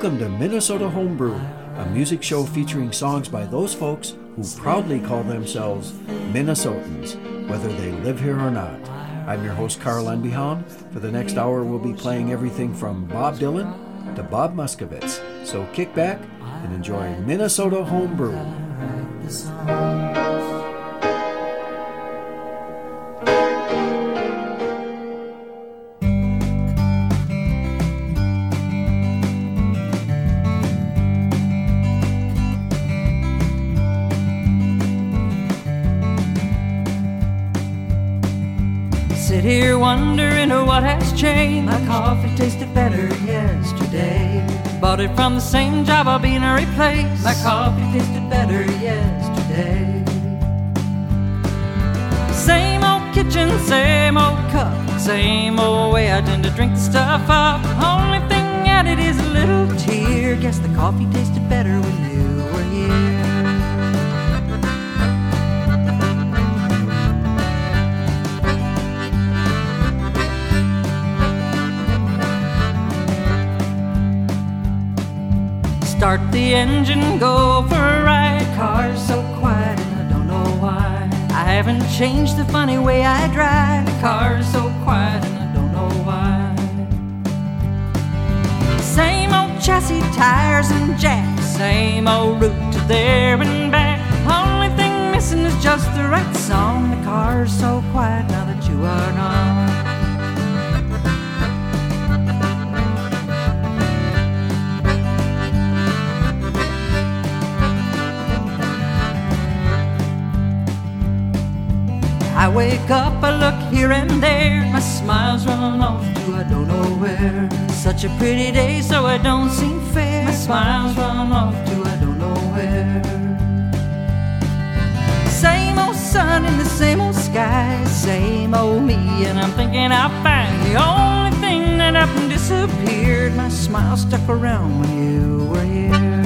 Welcome to Minnesota Homebrew, a music show featuring songs by those folks who proudly call themselves Minnesotans, whether they live here or not. I'm your host, Carl Unbehaun. For the next hour, we'll be playing everything from Bob Dylan to Bob Muscovitz. So kick back and enjoy Minnesota Homebrew. What. My coffee tasted better yesterday. Bought it from the same job I'll be replaced. My coffee tasted better yesterday. Same old kitchen, same old cup, same old way I tend to drink the stuff up. Only thing added is a little tear. Guess the coffee tasted better when you were here. Start the engine, go for a ride. Car's so quiet and I don't know why. I haven't changed the funny way I drive. The car's so quiet and I don't know why. Same old chassis, tires and jacks. Same old route to there and back. Only thing missing is just the right song. The car's so quiet now that you are gone. Wake up, I look here and there. My smile's run off to I don't know where. Such a pretty day, so it don't seem fair. My smile's run off to I don't know where. Same old sun in the same old sky, same old me, and I'm thinking I'll find the only thing that up and disappeared. My smile stuck around when you were here.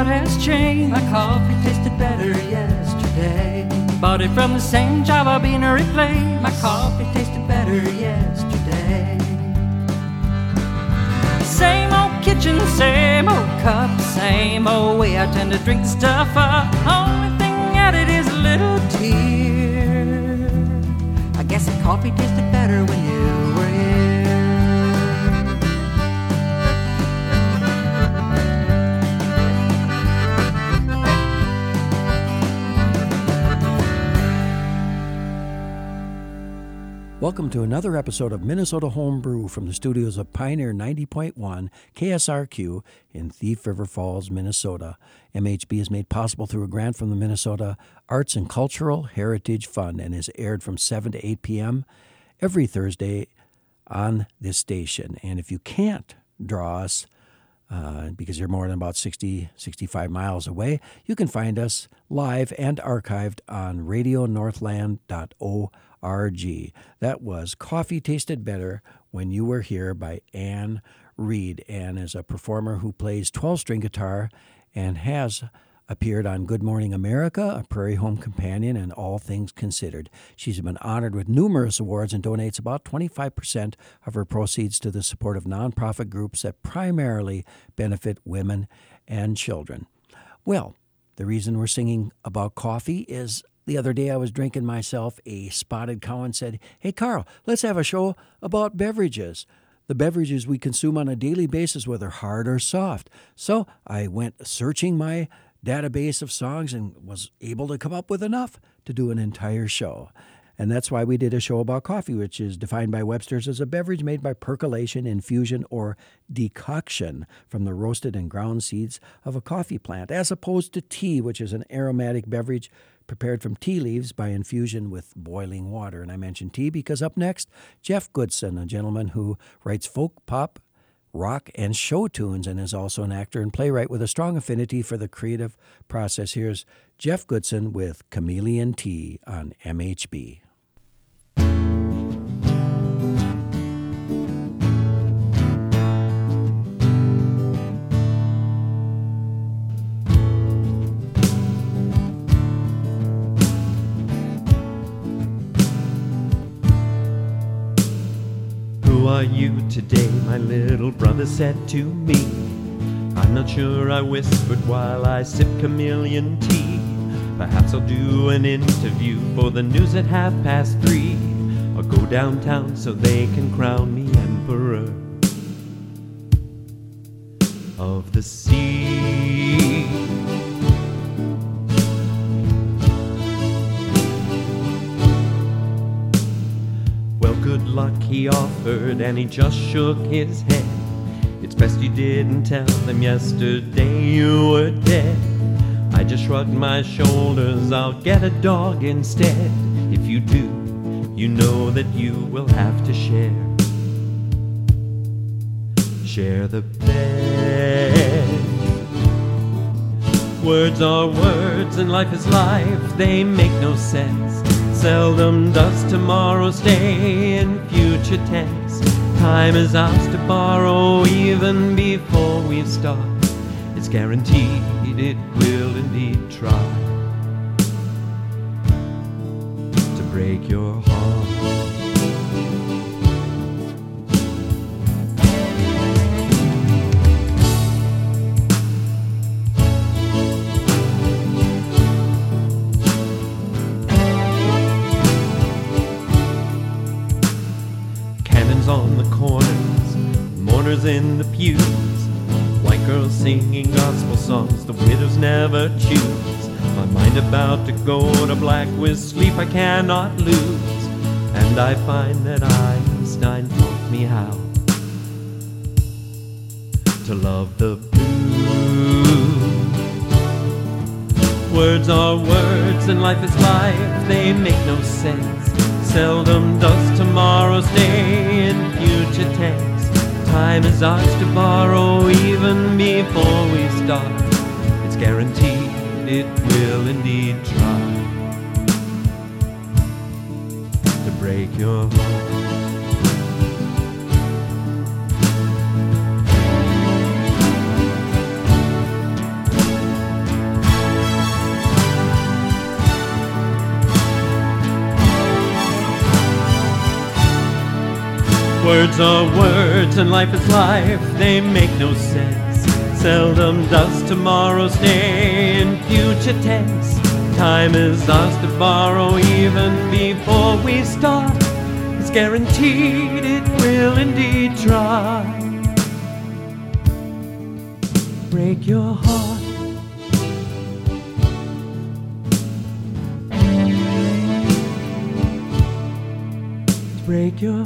What has changed. My coffee tasted better yesterday. Bought it from the same job I've been replaced. My coffee tasted better yesterday. Same old kitchen, same old cup, same old way I tend to drink the stuff up. Only thing added is a little tear. I guess the coffee tasted better when you were here. Welcome to another episode of Minnesota Homebrew from the studios of Pioneer 90.1 KSRQ in Thief River Falls, Minnesota. MHB is made possible through a grant from the Minnesota Arts and Cultural Heritage Fund and is aired from 7 to 8 p.m. every Thursday on this station. And if you can't draw us, uh, because you're more than about 60, 65 miles away, you can find us live and archived on radionorthland.org. That was Coffee Tasted Better When You Were Here by Ann Reed. Ann is a performer who plays 12 string guitar and has appeared on Good Morning America, A Prairie Home Companion, and All Things Considered. She's been honored with numerous awards and donates about 25% of her proceeds to the support of nonprofit groups that primarily benefit women and children. Well, the reason we're singing about coffee is the other day I was drinking myself a spotted cow and said, Hey, Carl, let's have a show about beverages the beverages we consume on a daily basis, whether hard or soft. So I went searching my database of songs and was able to come up with enough to do an entire show. And that's why we did a show about coffee, which is defined by Webster's as a beverage made by percolation, infusion, or decoction from the roasted and ground seeds of a coffee plant, as opposed to tea, which is an aromatic beverage prepared from tea leaves by infusion with boiling water. And I mentioned tea because up next, Jeff Goodson, a gentleman who writes folk pop rock and show tunes and is also an actor and playwright with a strong affinity for the creative process. Here's Jeff Goodson with Chameleon Tea on MHB. You today? My little brother said to me. I'm not sure I whispered while I sip chameleon tea. Perhaps I'll do an interview for the news at half past three. Or go downtown so they can crown me emperor of the sea. Luck, he offered, and he just shook his head. It's best you didn't tell them yesterday you were dead. I just shrugged my shoulders, I'll get a dog instead. If you do, you know that you will have to share. Share the bed. Words are words and life is life, they make no sense. Seldom does tomorrow stay in future tense. Time is ours to borrow even before we start. It's guaranteed it will indeed try to break your heart. In the pews, white girls singing gospel songs the widows never choose. My mind about to go to black with sleep I cannot lose, and I find that Einstein taught me how to love the blues. Words are words and life is life, they make no sense. Seldom does tomorrow's day in future tense. Time is ours to borrow even before we start. It's guaranteed it will indeed try to break your heart. Words are words and life is life, they make no sense. Seldom does tomorrow stay in future tense. Time is ours to borrow even before we start. It's guaranteed it will indeed try. Break your heart. Break your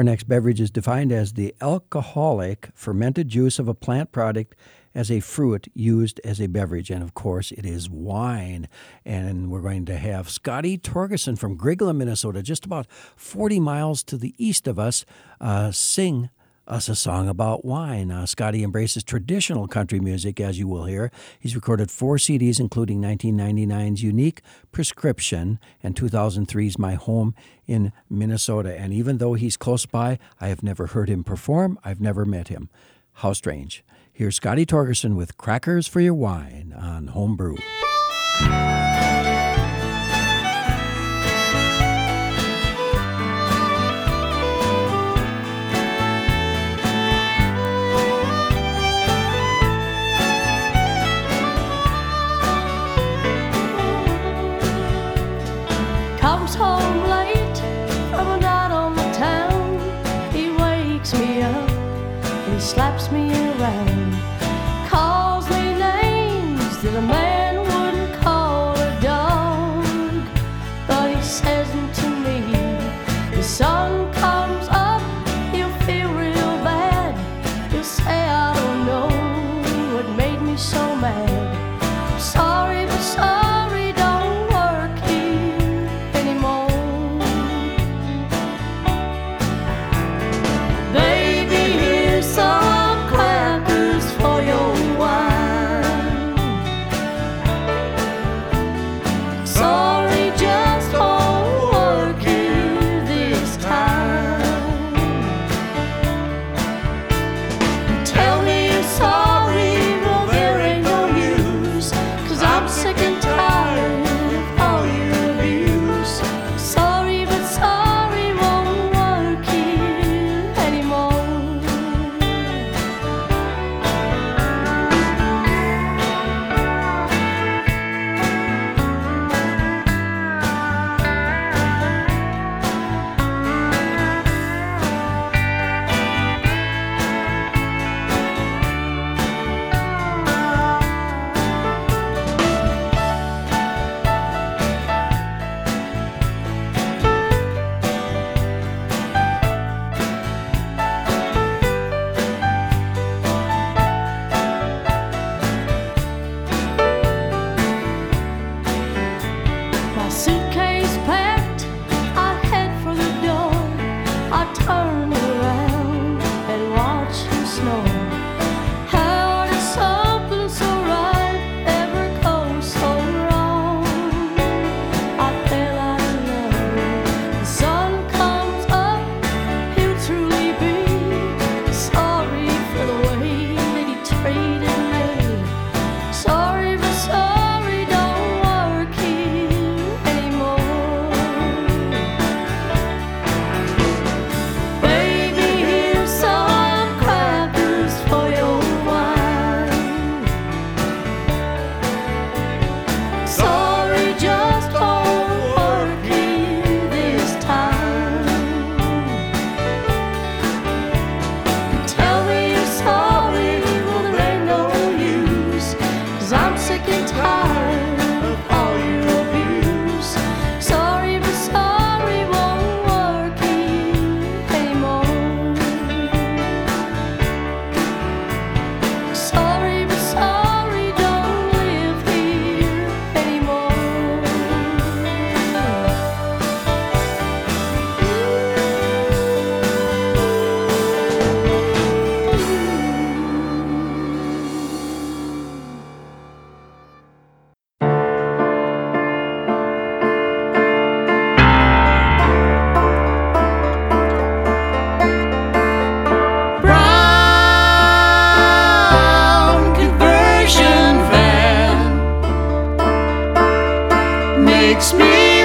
Our next beverage is defined as the alcoholic fermented juice of a plant product as a fruit used as a beverage. And of course, it is wine. And we're going to have Scotty Torgerson from Grygla, Minnesota, just about 40 miles to the east of us, uh, sing us a song about wine. Uh, Scotty embraces traditional country music, as you will hear. He's recorded four CDs, including 1999's Unique Prescription and 2003's My Home in Minnesota. And even though he's close by, I have never heard him perform. I've never met him. How strange. Here's Scotty Torgerson with Crackers for Your Wine on Homebrew.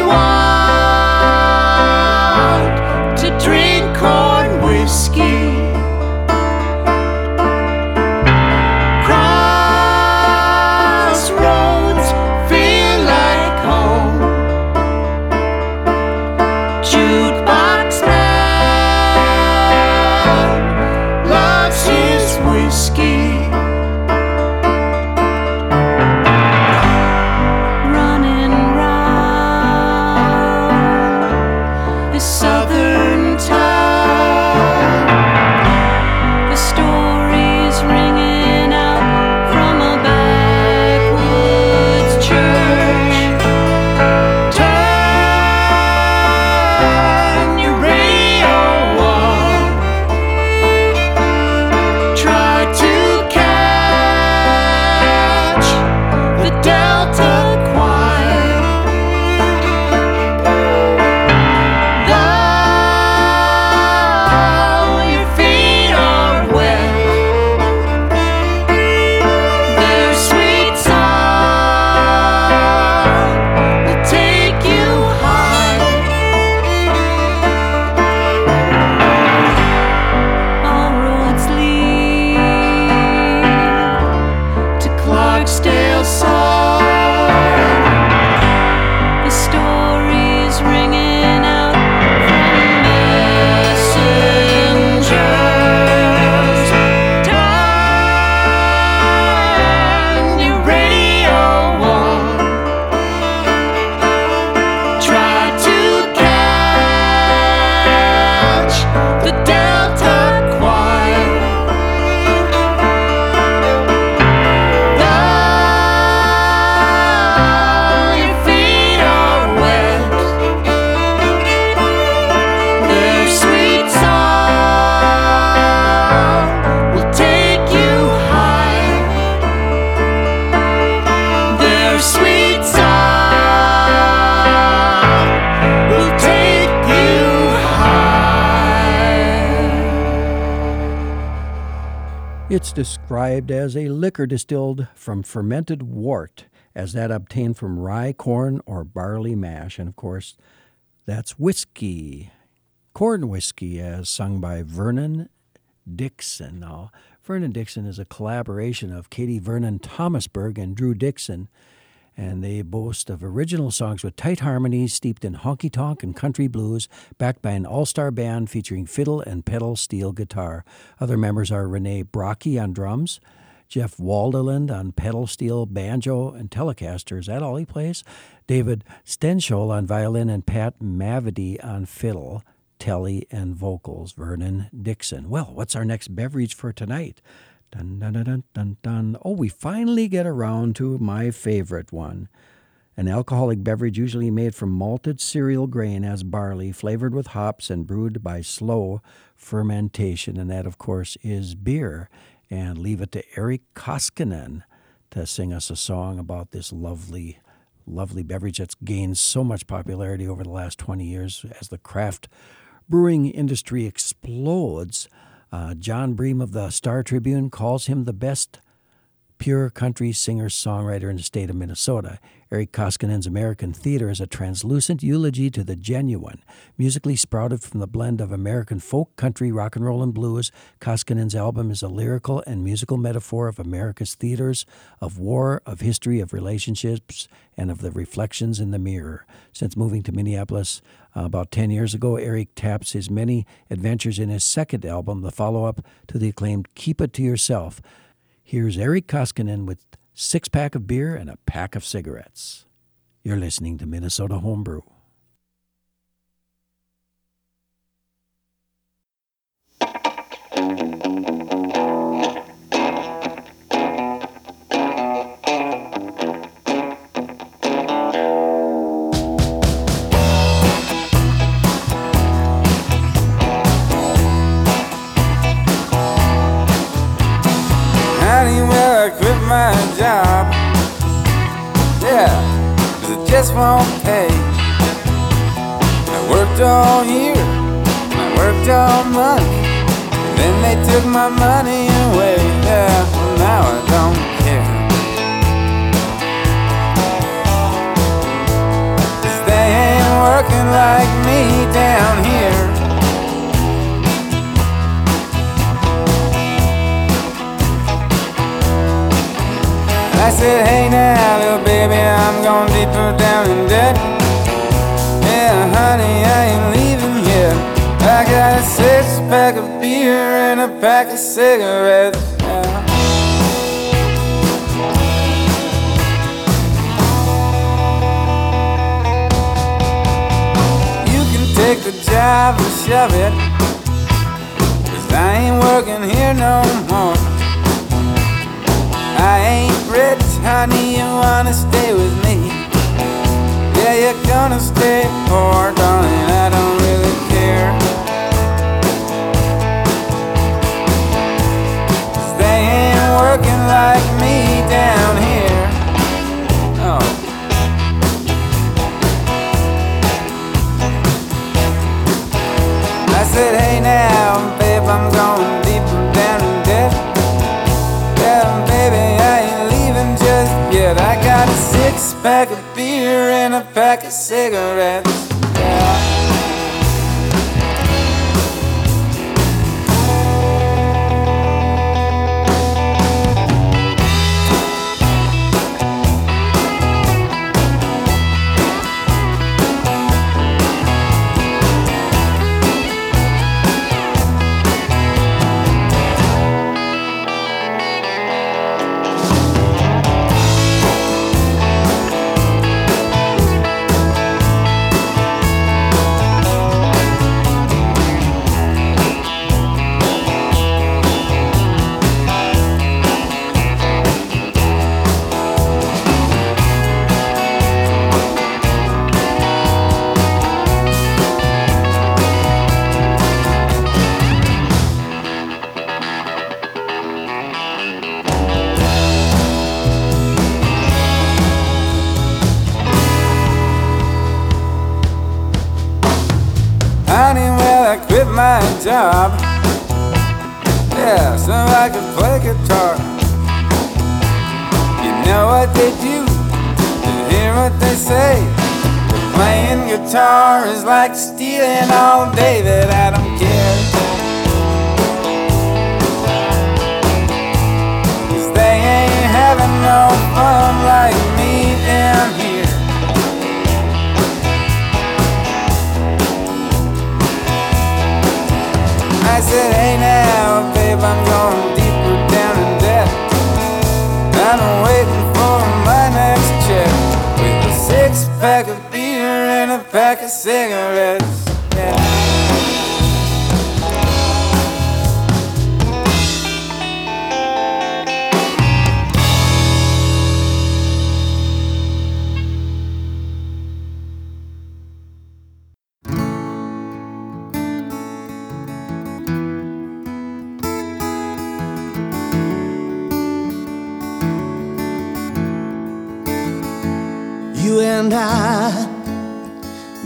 want to dream. It's described as a liquor distilled from fermented wort, as that obtained from rye, corn, or barley mash. And of course, that's whiskey. Corn whiskey, as sung by Vernon Dixon. Now, Vernon Dixon is a collaboration of Katie Vernon Thomasberg and Drew Dixon, and they boast of original songs with tight harmonies steeped in honky tonk and country blues, backed by an all star band featuring fiddle and pedal steel guitar. Other members are Renee Brockie on drums, Jeff Waldeland on pedal steel, banjo, and Telecaster. Is that all he plays? David Stenschol on violin and Pat Mavity on fiddle, telly, and vocals. Vernon Dixon. Well, what's our next beverage for tonight? Dun, dun, dun, dun, dun. Oh, we finally get around to my favorite one. An alcoholic beverage usually made from malted cereal grain as barley, flavored with hops and brewed by slow fermentation. And that, of course, is beer. And leave it to Eric Koskinen to sing us a song about this lovely, lovely beverage that's gained so much popularity over the last 20 years as the craft brewing industry explodes. Uh, Jon Bream of the Star Tribune calls him the best pure country singer songwriter in the state of Minnesota. Eric Koskinen's American Theater is a translucent eulogy to the genuine. Musically sprouted from the blend of American folk, country, rock and roll, and blues, Koskinen's album is a lyrical and musical metaphor of America's theaters, of war, of history, of relationships, and of the reflections in the mirror. Since moving to Minneapolis uh, about 10 years ago, Eric taps his many adventures in his second album, the follow up to the acclaimed Keep It to Yourself. Here's Eric Koskinen with six pack of beer and a pack of cigarettes. You're listening to Minnesota Homebrew. Job. Yeah, it just won't pay. I worked all year, I worked all month, and then they took my money away. Yeah, well, now I don't care. 'Cause they ain't working like me down here. I said, hey now, little baby, I'm going deeper down in debt. Yeah, honey, I ain't leaving yet. I got a six pack of beer and a pack of cigarettes. You can take the job or shove it. Cause I ain't working here no more. Honey, you wanna stay with me. Yeah, you're gonna stay and a pack job. Yeah, somebody can play guitar. You know what they do, you hear what they say. But playing guitar is like stealing all day that I don't care. Cause they ain't having no fun like I said, hey now, babe, I'm going deeper down in debt. And I'm waiting for my next check with a six pack of beer and a pack of cigarettes.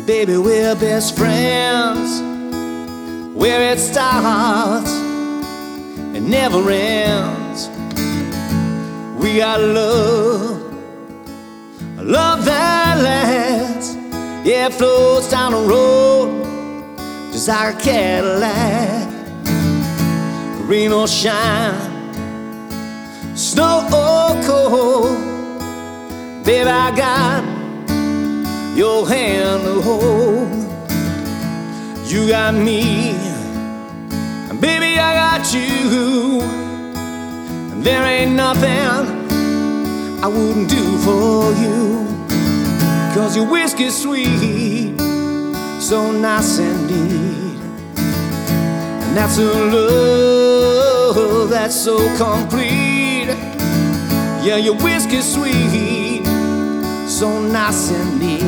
Baby, we're best friends. Where it starts, it never ends. We got love, love that lasts. Yeah, it flows down the road, just like a Cadillac. Rain or shine, snow or cold. Baby, I got your hand to hold. You got me, and baby, I got you. And there ain't nothing I wouldn't do for you. Cause your whiskey's sweet, so nice neat. And that's a love that's so complete. Yeah, your whiskey's sweet, so nice and neat.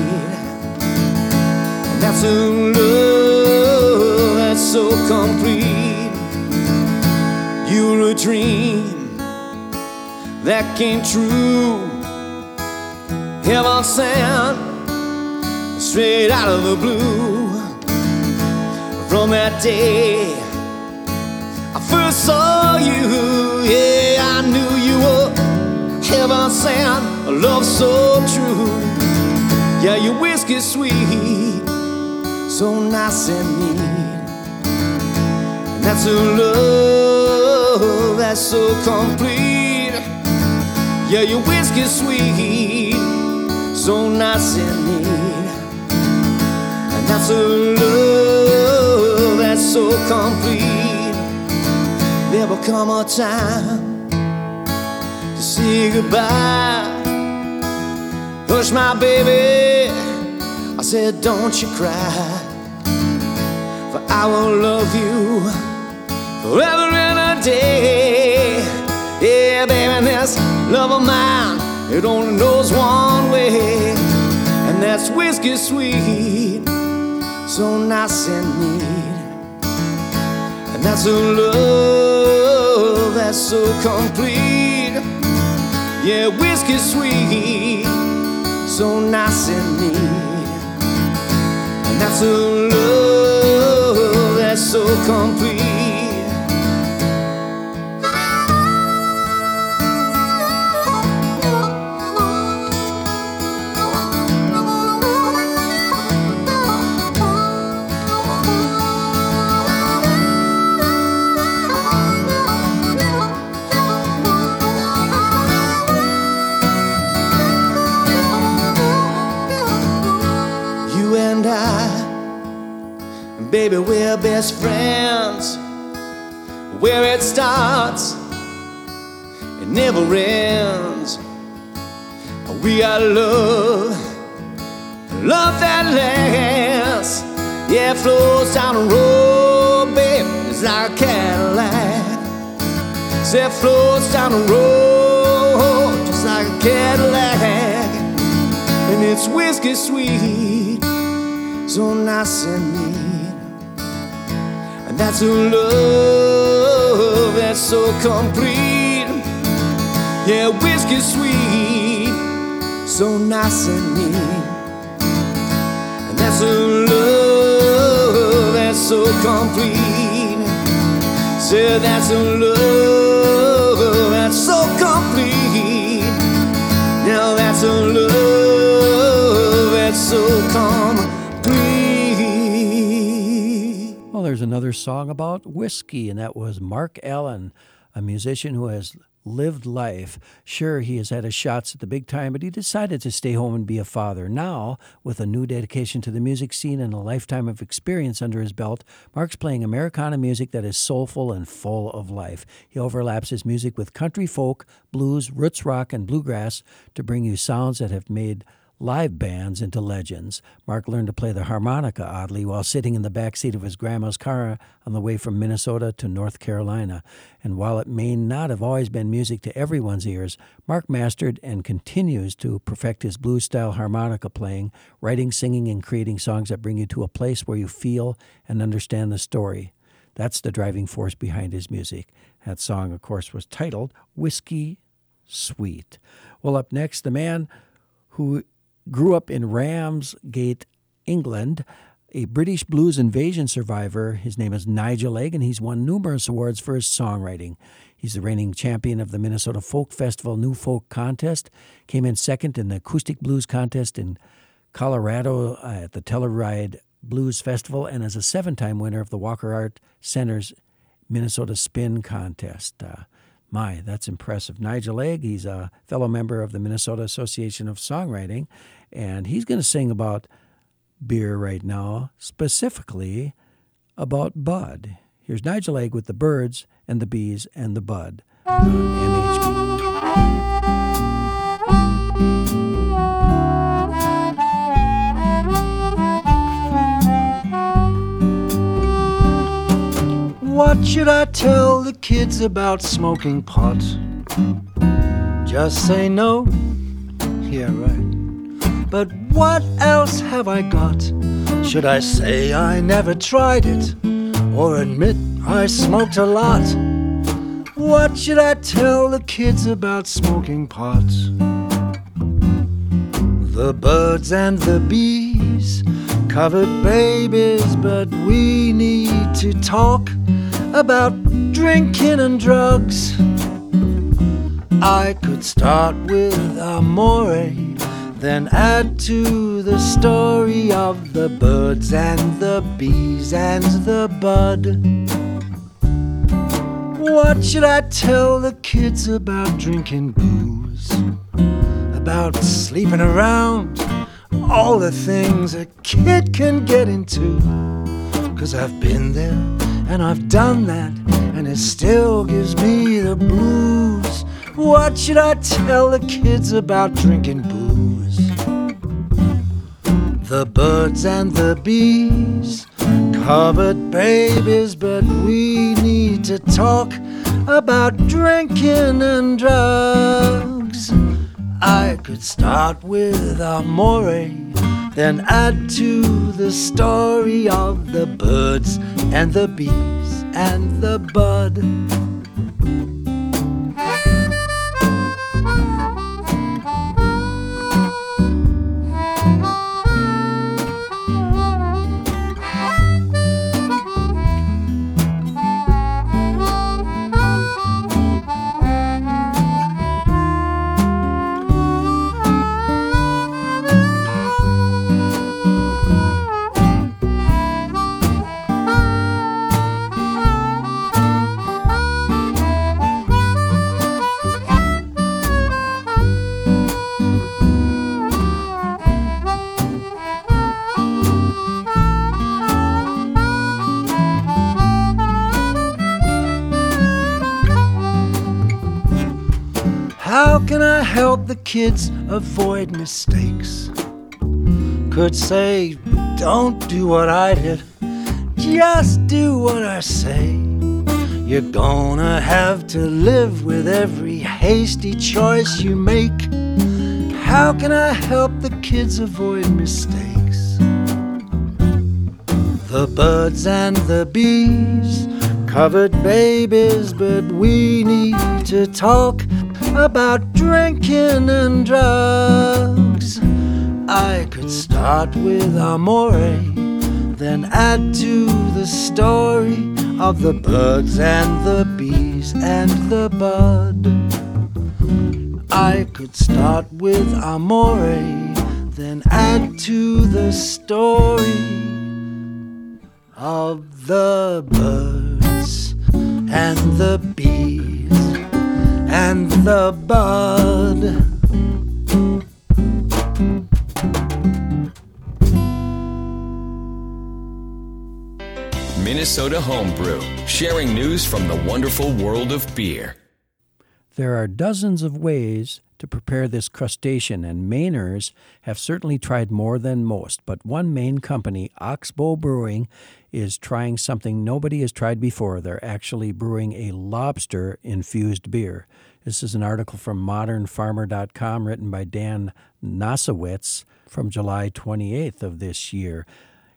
That's a love that's so complete. You're a dream that came true. Heaven sent, straight out of the blue. From that day I first saw you, yeah, I knew you were heaven sent, a love so true. Yeah, your whiskey's sweet, so nice and neat. And that's a love that's so complete. Yeah, your whiskey's sweet, so nice and neat. And that's a love that's so complete. There will come a time to say goodbye. Hush, my baby. I said, don't you cry. For I will love you forever and a day. Yeah, baby, this love of mine, it only knows one way. And that's whiskey sweet, so nice and neat. And that's a love that's so complete. Yeah, whiskey sweet, so nice and neat. And that's a love that's so complete. Best friends. Where it starts, it never ends. We got love, love that lasts. Yeah, flows down the road, baby, it's like a Cadillac. Say it flows down the road, just like a Cadillac. And it's whiskey sweet, so nice and neat. That's a love that's so complete. Yeah, whiskey sweet, so nice and neat. And that's a love that's so complete. Said that's a love that's so complete. Now that's a love that's so complete. There's another song about whiskey, and that was Mark Allen, a musician who has lived life. Sure, he has had his shots at the big time, but he decided to stay home and be a father. Now, with a new dedication to the music scene and a lifetime of experience under his belt, Mark's playing Americana music that is soulful and full of life. He overlaps his music with country folk, blues, roots rock, and bluegrass to bring you sounds that have made live bands into legends. Mark learned to play the harmonica oddly while sitting in the back seat of his grandma's car on the way from Minnesota to North Carolina. And while it may not have always been music to everyone's ears, Mark mastered and continues to perfect his blues style harmonica playing, writing, singing, and creating songs that bring you to a place where you feel and understand the story. That's the driving force behind his music. That song, of course, was titled Whiskey Sweet. Well, up next, the man who grew up in Ramsgate, England, a British blues invasion survivor. His name is Nigel Egg, and he's won numerous awards for his songwriting. He's the reigning champion of the Minnesota Folk Festival New Folk Contest, came in second in the Acoustic Blues Contest in Colorado uh, at the Telluride Blues Festival, and is a seven time winner of the Walker Art Center's Minnesota Spin Contest. Uh, my, that's impressive. Nigel Egg, he's a fellow member of the Minnesota Association of Songwriting, and he's going to sing about beer right now, specifically about Bud. Here's Nigel Egg with the birds and the bees and the bud MHB. What should I tell the kids about smoking pot? Just say no? Yeah, right. But what else have I got? Should I say I never tried it? Or admit I smoked a lot? What should I tell the kids about smoking pot? The birds and the bees covered babies, but we need to talk about drinking and drugs. I could start with Amore, then add to the story of the birds and the bees and the bud. What should I tell the kids about drinking booze? About sleeping around? All the things a kid can get into. Cause I've been there and I've done that, and it still gives me the blues. What should I tell the kids about drinking booze? The birds and the bees covered babies, but we need to talk about drinking and drugs. I could start with Amore, then add to the story of the birds and the bees and the bud. The kids avoid mistakes? Could say, don't do what I did, just do what I say. You're gonna have to live with every hasty choice you make. How can I help the kids avoid mistakes? The birds and the bees covered babies, but we need to talk about drinking and drugs. I could start with Amore, then add to the story of the birds and the bees and the bud. I could start with Amore, then add to the story of the birds and the bees and the bud. Minnesota Homebrew, sharing news from the wonderful world of beer. There are dozens of ways to prepare this crustacean, and Mainers have certainly tried more than most. But one Maine company, Oxbow Brewing, is trying something nobody has tried before. They're actually brewing a lobster infused beer. This is an article from modernfarmer.com written by Dan Nosowitz from July 28th of this year.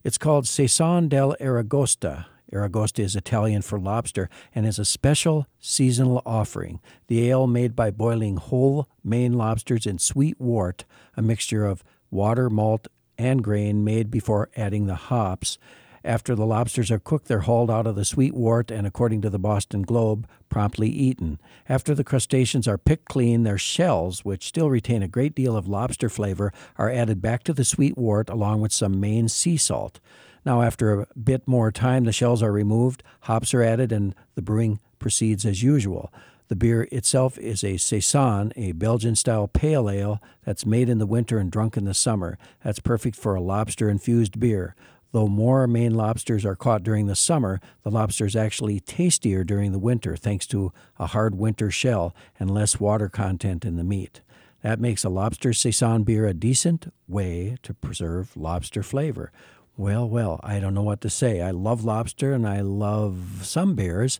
It's called Saison del Aragosta. Aragosta is Italian for lobster and is a special seasonal offering. The ale made by boiling whole Maine lobsters in sweet wort, a mixture of water, malt, and grain made before adding the hops. After the lobsters are cooked, they're hauled out of the sweet wort and, according to the Boston Globe, promptly eaten. After the crustaceans are picked clean, their shells, which still retain a great deal of lobster flavor, are added back to the sweet wort along with some Maine sea salt. Now, after a bit more time, the shells are removed, hops are added, and the brewing proceeds as usual. The beer itself is a saison, a Belgian style pale ale that's made in the winter and drunk in the summer. That's perfect for a lobster infused beer. Though more Maine lobsters are caught during the summer, the lobster is actually tastier during the winter thanks to a hard winter shell and less water content in the meat. That makes a lobster saison beer a decent way to preserve lobster flavor. Well, well, I don't know what to say. I love lobster and I love some beers.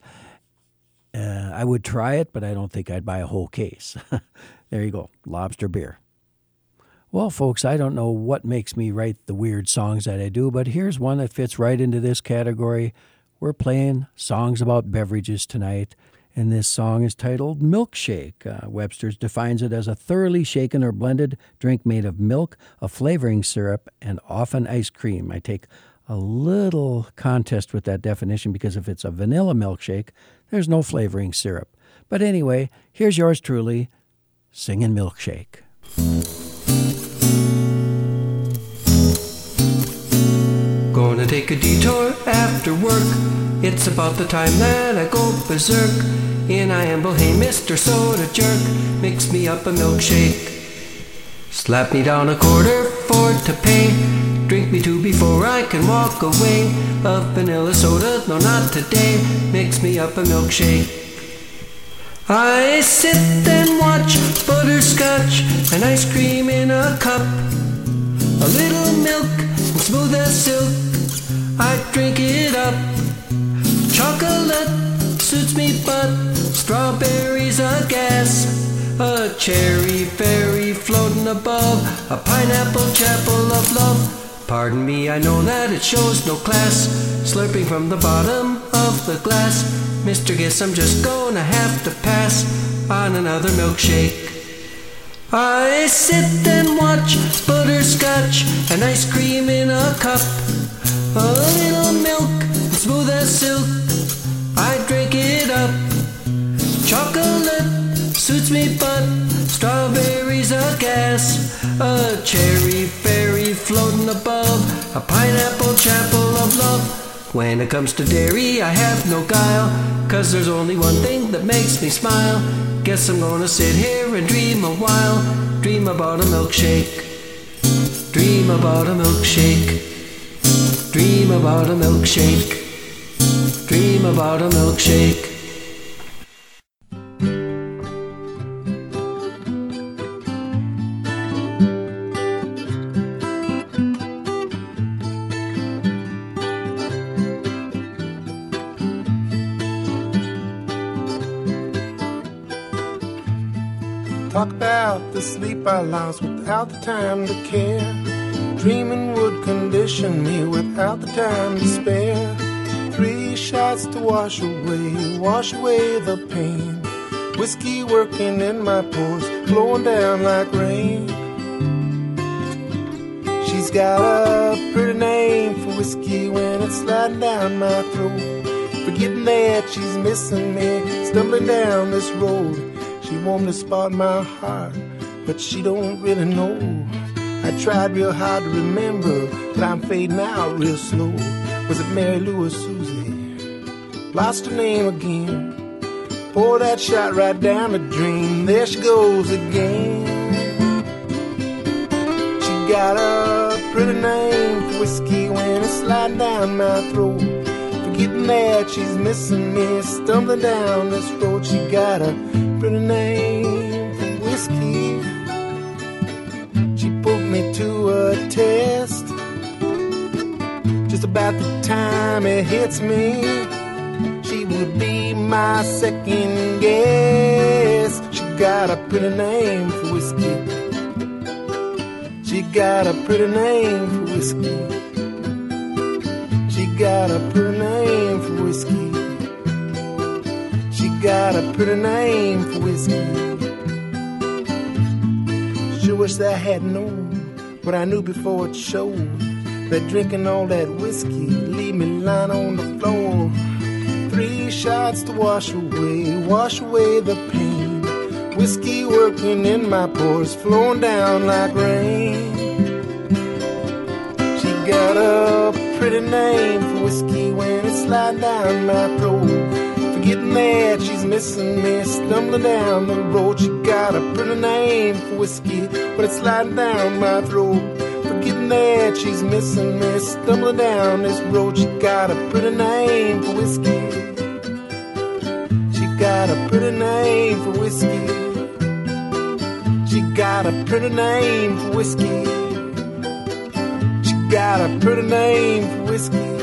Uh, I would try it, but I don't think I'd buy a whole case. there you go, lobster beer. Well, folks, I don't know what makes me write the weird songs that I do, but here's one that fits right into this category. We're playing songs about beverages tonight, and this song is titled Milkshake. Uh, Webster's defines it as a thoroughly shaken or blended drink made of milk, a flavoring syrup, and often ice cream. I take a little contest with that definition because if it's a vanilla milkshake, there's no flavoring syrup. But anyway, here's yours truly singing Milkshake. Gonna take a detour after work. It's about the time that I go berserk. In I amble, hey Mr. Soda Jerk, mix me up a milkshake. Slap me down a quarter for to pay. Drink me two before I can walk away. A vanilla soda, no not today. Mix me up a milkshake. I sit and watch butterscotch and ice cream in a cup. A little milk and smooth as silk. I drink it up. Chocolate suits me, but strawberries a gas. A cherry fairy floating above, a pineapple chapel of love. Pardon me, I know that it shows no class. Slurping from the bottom of the glass. Mr. Guess I'm just gonna have to pass on another milkshake. I sit and watch butterscotch and ice cream in a cup. A little milk, smooth as silk. I drink it up. Chocolate suits me, but strawberries are gas. A cherry fairy floating above. A pineapple chapel of love. When it comes to dairy, I have no guile. Cause there's only one thing that makes me smile. Guess I'm gonna sit here and dream a while. Dream about a milkshake. Dream about a milkshake. Dream about a milkshake. Dream about a milkshake. Talk about the sleep I lost without the time to care. Dreaming would condition me without the time to spare. Three shots to wash away, wash away the pain. Whiskey working in my pores, flowing down like rain. She's got a pretty name for whiskey when it's sliding down my throat. Forgetting that she's missing me, stumbling down this road. She wanted to spot my heart, but she don't really know. Tried real hard to remember, but I'm fading out real slow. Was it Mary Lou or Susie? Lost her name again. Pour that shot right down the drain. There she goes again. She got a pretty name for whiskey when it's sliding down my throat. Forgetting that she's missing me, stumbling down this road. She got a pretty name me to a test. Just about the time it hits me, she would be my second guess. She got a pretty name for whiskey. She got a pretty name for whiskey. She got a pretty name for whiskey. She got a pretty name for whiskey. Sure wish I had known what I knew before it showed. That drinking all that whiskey leave me lying on the floor. Three shots to wash away, wash away the pain. Whiskey working in my pores, flowing down like rain. She got a pretty name for whiskey when it sliding down my throat. Forgetting that she's missing me, stumbling down the road. She got a pretty name for whiskey but it's sliding down my throat. Forgetting that she's missing me, stumbling down this road. She got a pretty name for whiskey. She got a pretty name for whiskey. She got a pretty name for whiskey. She got a pretty name for whiskey.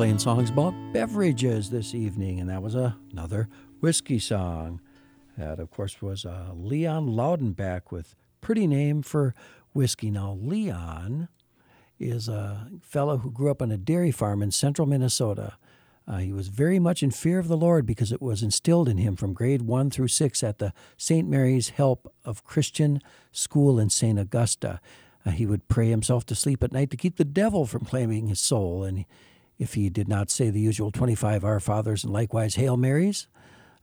Playing songs about beverages this evening, and that was a, another whiskey song. That, of course, was uh, Leon Loudenback with Pretty Name for Whiskey. Now, Leon is a fellow who grew up on a dairy farm in central Minnesota. Uh, he was very much in fear of the Lord because it was instilled in him from grade one through six at the St. Mary's Help of Christian School in St. Augusta. Uh, he would pray himself to sleep at night to keep the devil from claiming his soul. And if he did not say the usual 25 Our Fathers and likewise Hail Marys,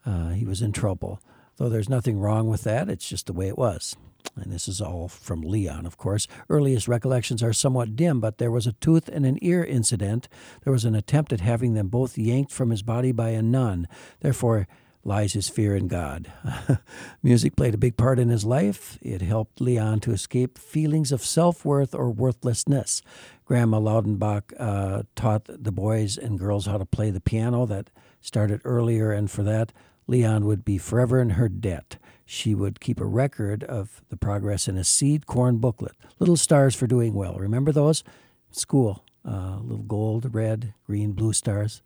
uh, he was in trouble. Though there's nothing wrong with that, it's just the way it was. And this is all from Leon, of course. Earliest recollections are somewhat dim, but there was a tooth and an ear incident. There was an attempt at having them both yanked from his body by a nun. Therefore, lies his fear in God. Music played a big part in his life. It helped Leon to escape feelings of self worth or worthlessness. Grandma Loudenbach uh, taught the boys and girls how to play the piano. That started earlier, and for that, Leon would be forever in her debt. She would keep a record of the progress in a seed corn booklet. Little stars for doing well. Remember those? School. Uh, little gold, red, green, blue stars.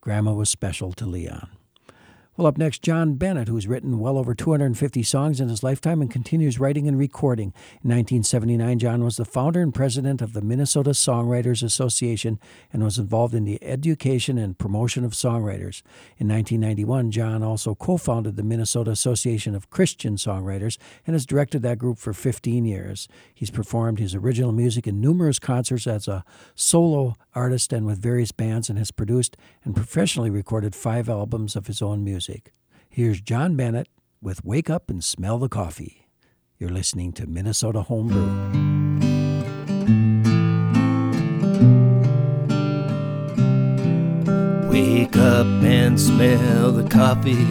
Grandma was special to Leon. Well, up next, John Bennett, who's written well over 250 songs in his lifetime and continues writing and recording. In 1979, John was the founder and president of the Minnesota Songwriters Association and was involved in the education and promotion of songwriters. In 1991, John also co founded the Minnesota Association of Christian Songwriters and has directed that group for 15 years. He's performed his original music in numerous concerts as a solo artist and with various bands and has produced and professionally recorded five albums of his own music. Here's John Bennett with Wake Up and Smell the Coffee. You're listening to Minnesota Homebrew. Wake up and smell the coffee.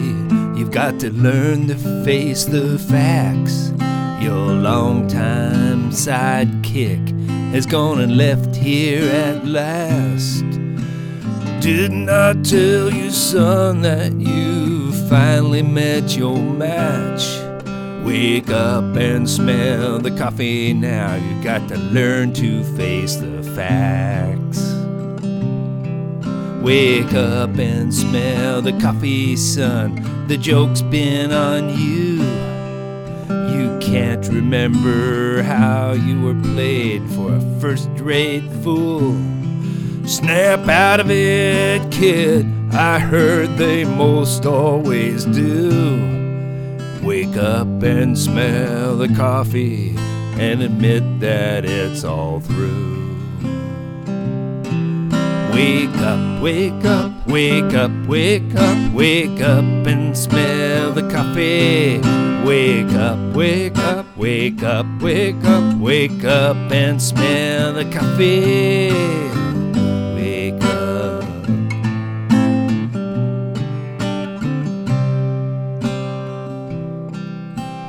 You've got to learn to face the facts. Your longtime sidekick has gone and left here at last. Didn't I tell you, son, that you finally met your match? Wake up and smell the coffee now. You got to learn to face the facts. Wake up and smell the coffee, son. The joke's been on you. Can't remember how you were played for a first rate fool. Snap out of it, kid. I heard they most always do. Wake up and smell the coffee and admit that it's all through. Wake up, wake up, wake up, wake up, wake up and smell the coffee. Wake up, wake up, wake up, wake up, wake up and smell the coffee. Wake up.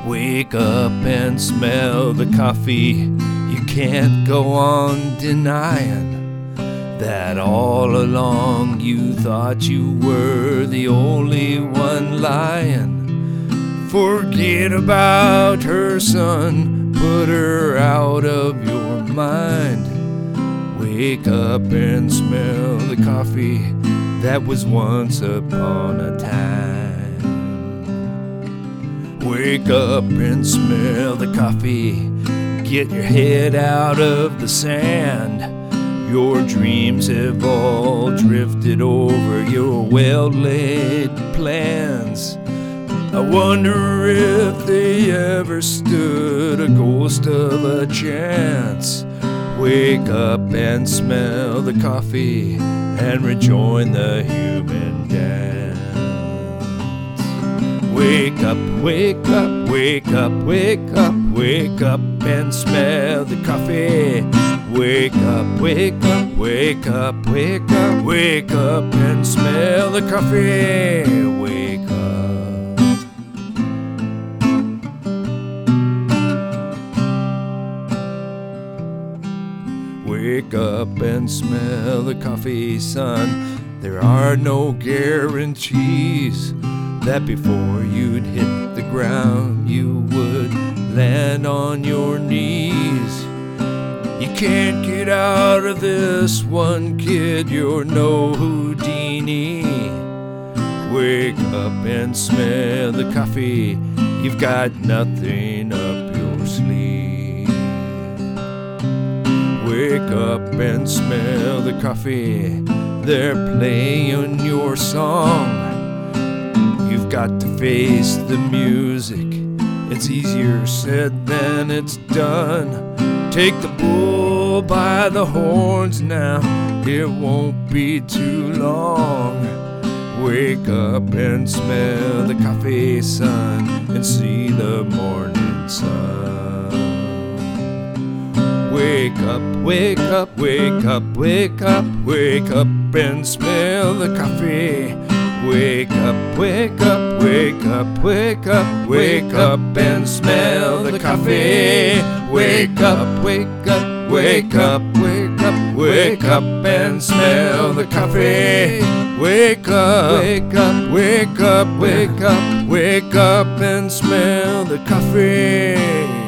Wake up and smell the coffee. You can't go on denying that all along you thought you were the only one lying. Forget about her, son. Put her out of your mind. Wake up and smell the coffee that was once upon a time. Wake up and smell the coffee. Get your head out of the sand. Your dreams have all drifted over your well laid plans. I wonder if they ever stood a ghost of a chance. Wake up and smell the coffee and rejoin the human dance. Wake up, wake up, wake up, wake up, wake up and smell the coffee. Wake up, wake up, wake up, wake up, wake up and smell the coffee. Wake up. Wake up and smell the coffee, son. There are no guarantees that before you'd hit the ground, you would land on your knees. You can't get out of this one, kid. You're no Houdini. Wake up and smell the coffee. You've got nothing Wake up and smell the coffee. They're playing your song. You've got to face the music. It's easier said than it's done. Take the bull by the horns now, it won't be too long. Wake up and smell the coffee sun and see the morning Wake up, wake up, wake up, wake up, wake up and smell the coffee. Wake up, wake up, wake up, wake up, wake up and smell the coffee. Wake up, wake up, wake up, wake up, wake up and smell the coffee. Wake up, wake up, wake up, wake up, wake up and smell the coffee.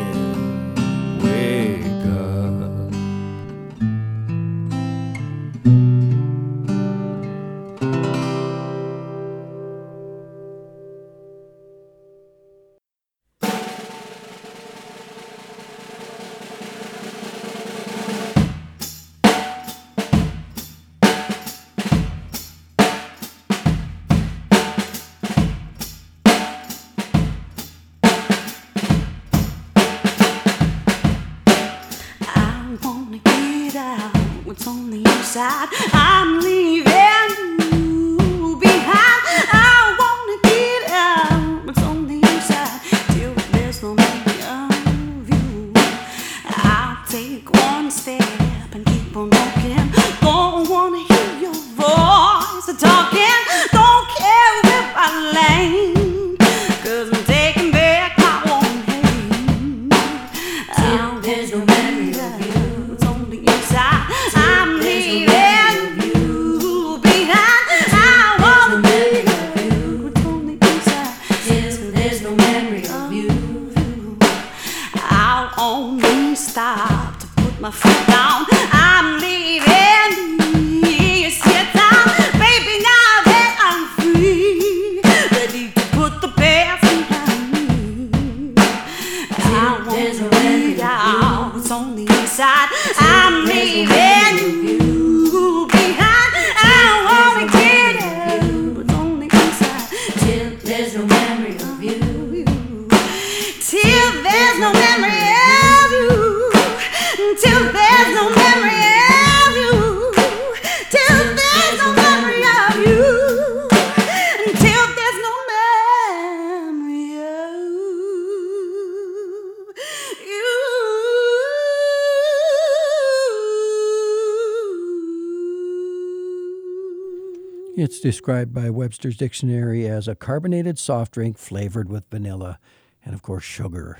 Described by Webster's Dictionary as a carbonated soft drink flavored with vanilla and, of course, sugar.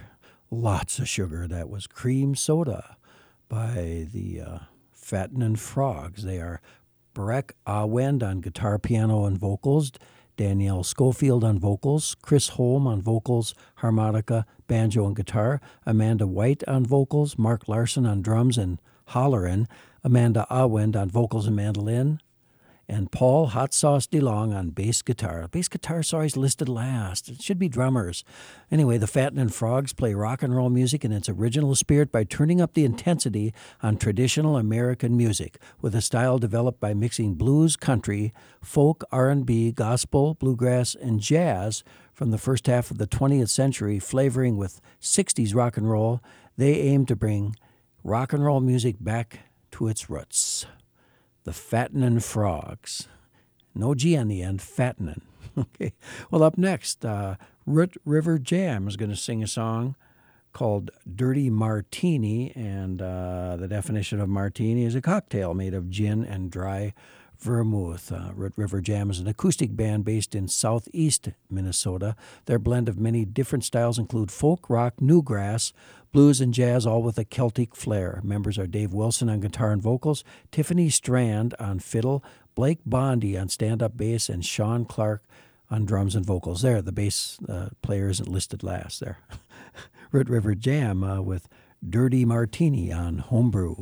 Lots of sugar. That was cream soda by the uh, Fattening Frogs. They are Breck Awend on guitar, piano, and vocals, Danielle Schofield on vocals, Chris Holm on vocals, harmonica, banjo, and guitar, Amanda White on vocals, Mark Larson on drums and hollerin', Amanda Awend on vocals and mandolin, and Paul Hot Sauce DeLong on bass guitar. Bass guitar's always listed last. It should be drummers. Anyway, the Fattening Frogs play rock and roll music in its original spirit by turning up the intensity on traditional American music with a style developed by mixing blues, country, folk, R&B, gospel, bluegrass, and jazz from the first half of the 20th century, flavoring with 60s rock and roll. They aim to bring rock and roll music back to its roots the fattening frogs. No G on the end, fattening. okay. Well, up next, uh, Root River Jam is going to sing a song called Dirty Martini, and uh, the definition of martini is a cocktail made of gin and dry vermouth. Uh, Root River Jam is an acoustic band based in southeast Minnesota. Their blend of many different styles include folk, rock, newgrass, blues, and jazz, all with a Celtic flair. Members are Dave Wilson on guitar and vocals, Tiffany Strand on fiddle, Blake Bondi on stand up bass, and Sean Clark on drums and vocals. There, the bass uh, player isn't listed last there. Root River Jam uh, with Dirty Martini on Homebrew.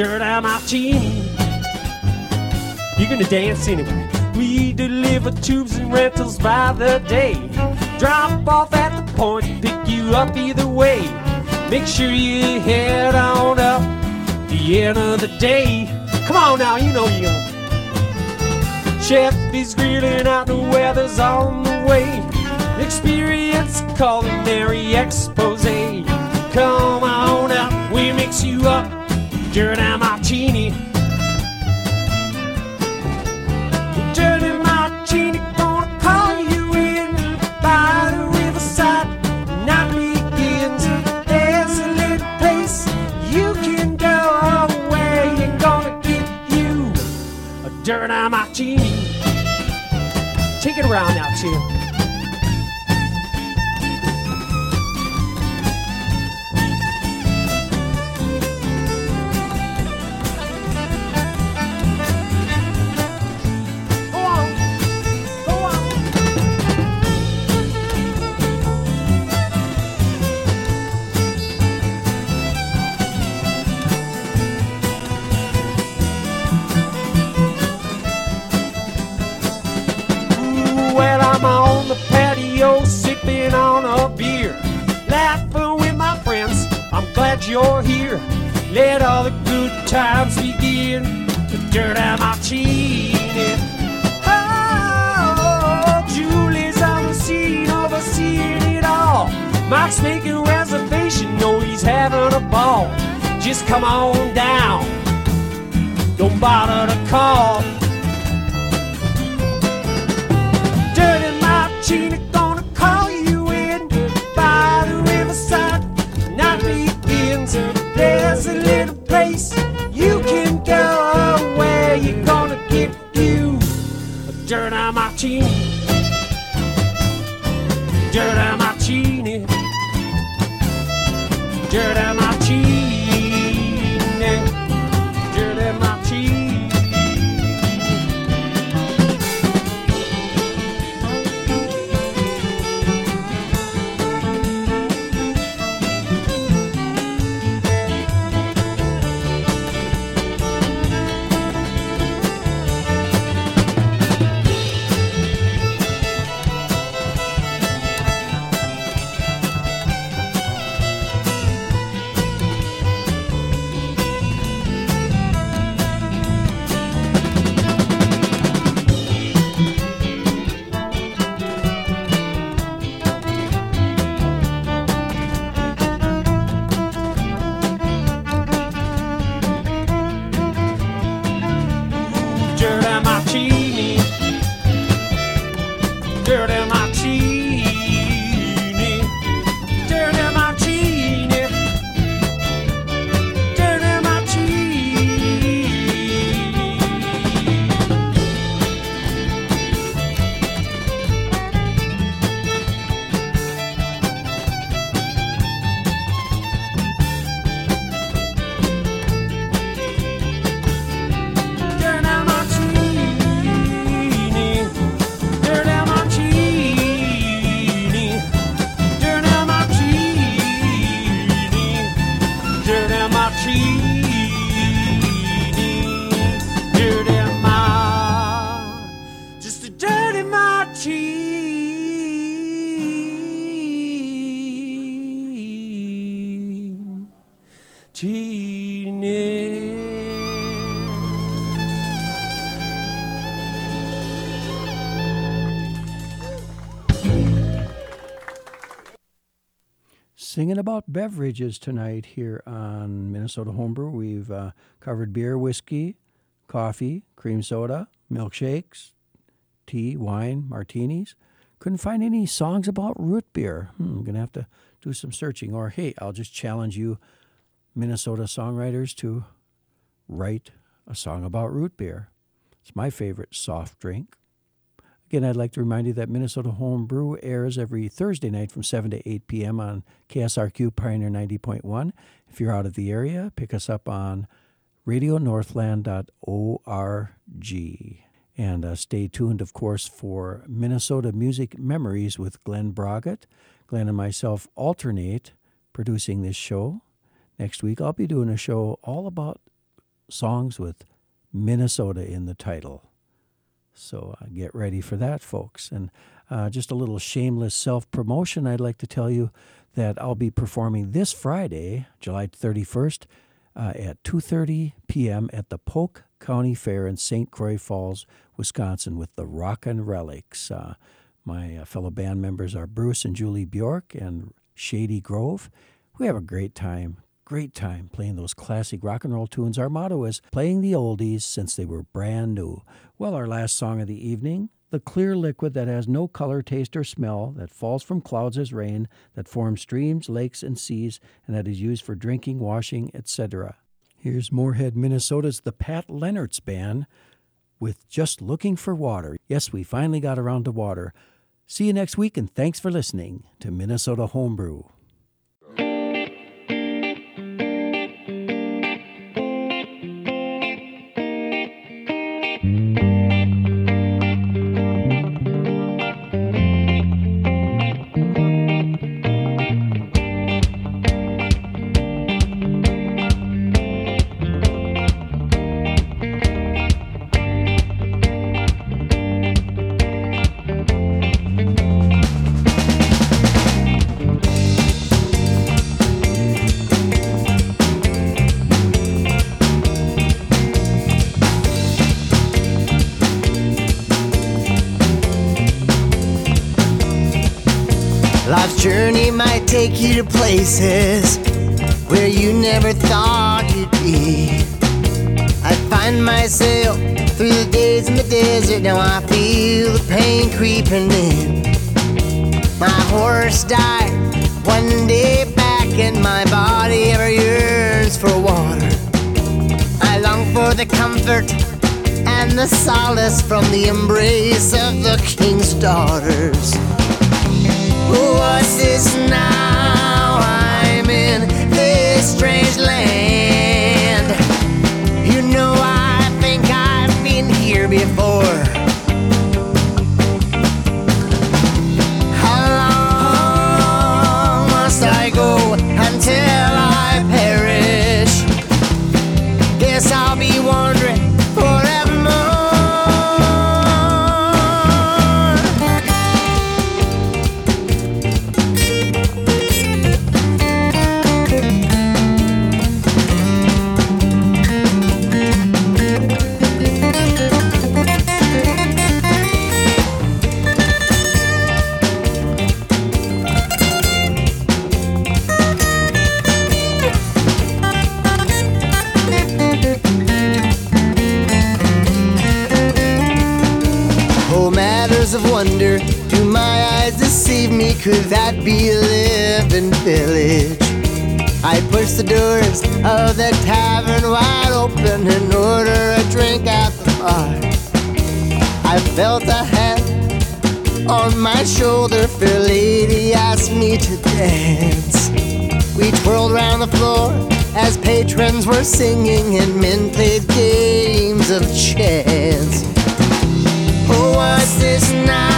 A my martini? You're gonna dance anyway. We deliver tubes and rentals by the day. Drop off at the point, pick you up either way. Make sure you head on up the end of the day. Come on now, you know you. Chef is grilling out, the weather's on the way. Experience culinary expose. Come on out, we mix you up. Dirty martini. Dirty martini, gonna call you in by the riverside. Night begins. There's a little place you can go. Where you gonna you a dirty martini? Take it around now, too. Just come on down. Don't bother to call. About beverages tonight here on Minnesota Homebrew. We've uh, covered beer, whiskey, coffee, cream soda, milkshakes, tea, wine, martinis. Couldn't find any songs about root beer. Hmm, I'm going to have to do some searching. Or, hey, I'll just challenge you, Minnesota songwriters, to write a song about root beer. It's my favorite soft drink. Again, I'd like to remind you that Minnesota Homebrew airs every Thursday night from 7 to 8 p.m. on KSRQ Pioneer 90.1. If you're out of the area, pick us up on radionorthland.org. And uh, stay tuned, of course, for Minnesota Music Memories with Glenn Broggett. Glenn and myself alternate producing this show. Next week, I'll be doing a show all about songs with Minnesota in the title. So uh, get ready for that, folks. And uh, just a little shameless self promotion. I'd like to tell you that I'll be performing this Friday, July 31st, uh, at 2:30 p.m. at the Polk County Fair in St. Croix Falls, Wisconsin, with the Rockin' Relics. Uh, my uh, fellow band members are Bruce and Julie Bjork and Shady Grove. We have a great time great time playing those classic rock and roll tunes. Our motto is playing the oldies since they were brand new. Well, our last song of the evening, the clear liquid that has no color, taste, or smell, that falls from clouds as rain, that forms streams, lakes, and seas, and that is used for drinking, washing, etc. Here's Moorhead, Minnesota's The Pat Leonard's Band with Just Looking for Water. Yes, we finally got around to water. See you next week, and thanks for listening to Minnesota Homebrew. Life's journey might take you to places where you never thought you'd be. I find myself through the days in the desert. Now I feel the pain creeping in. My horse died one day back, and my body ever yearns for water. I long for the comfort and the solace from the embrace of the king's daughters. What's this now? I'm in this strange land. You know, I think I've been here before. Be living village? I pushed the doors of the tavern wide open and ordered a drink at the bar. I felt a hand on my shoulder, fair lady asked me to dance. We twirled around the floor as patrons were singing and men played games of chance. Oh, what's this now?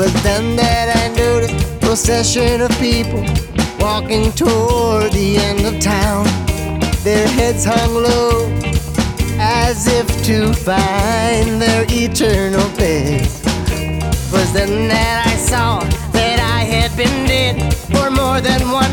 But then that I noticed procession of people walking toward the end of town. Their heads hung low as if to find their eternal beds. Was then that I saw that I had been dead for more than one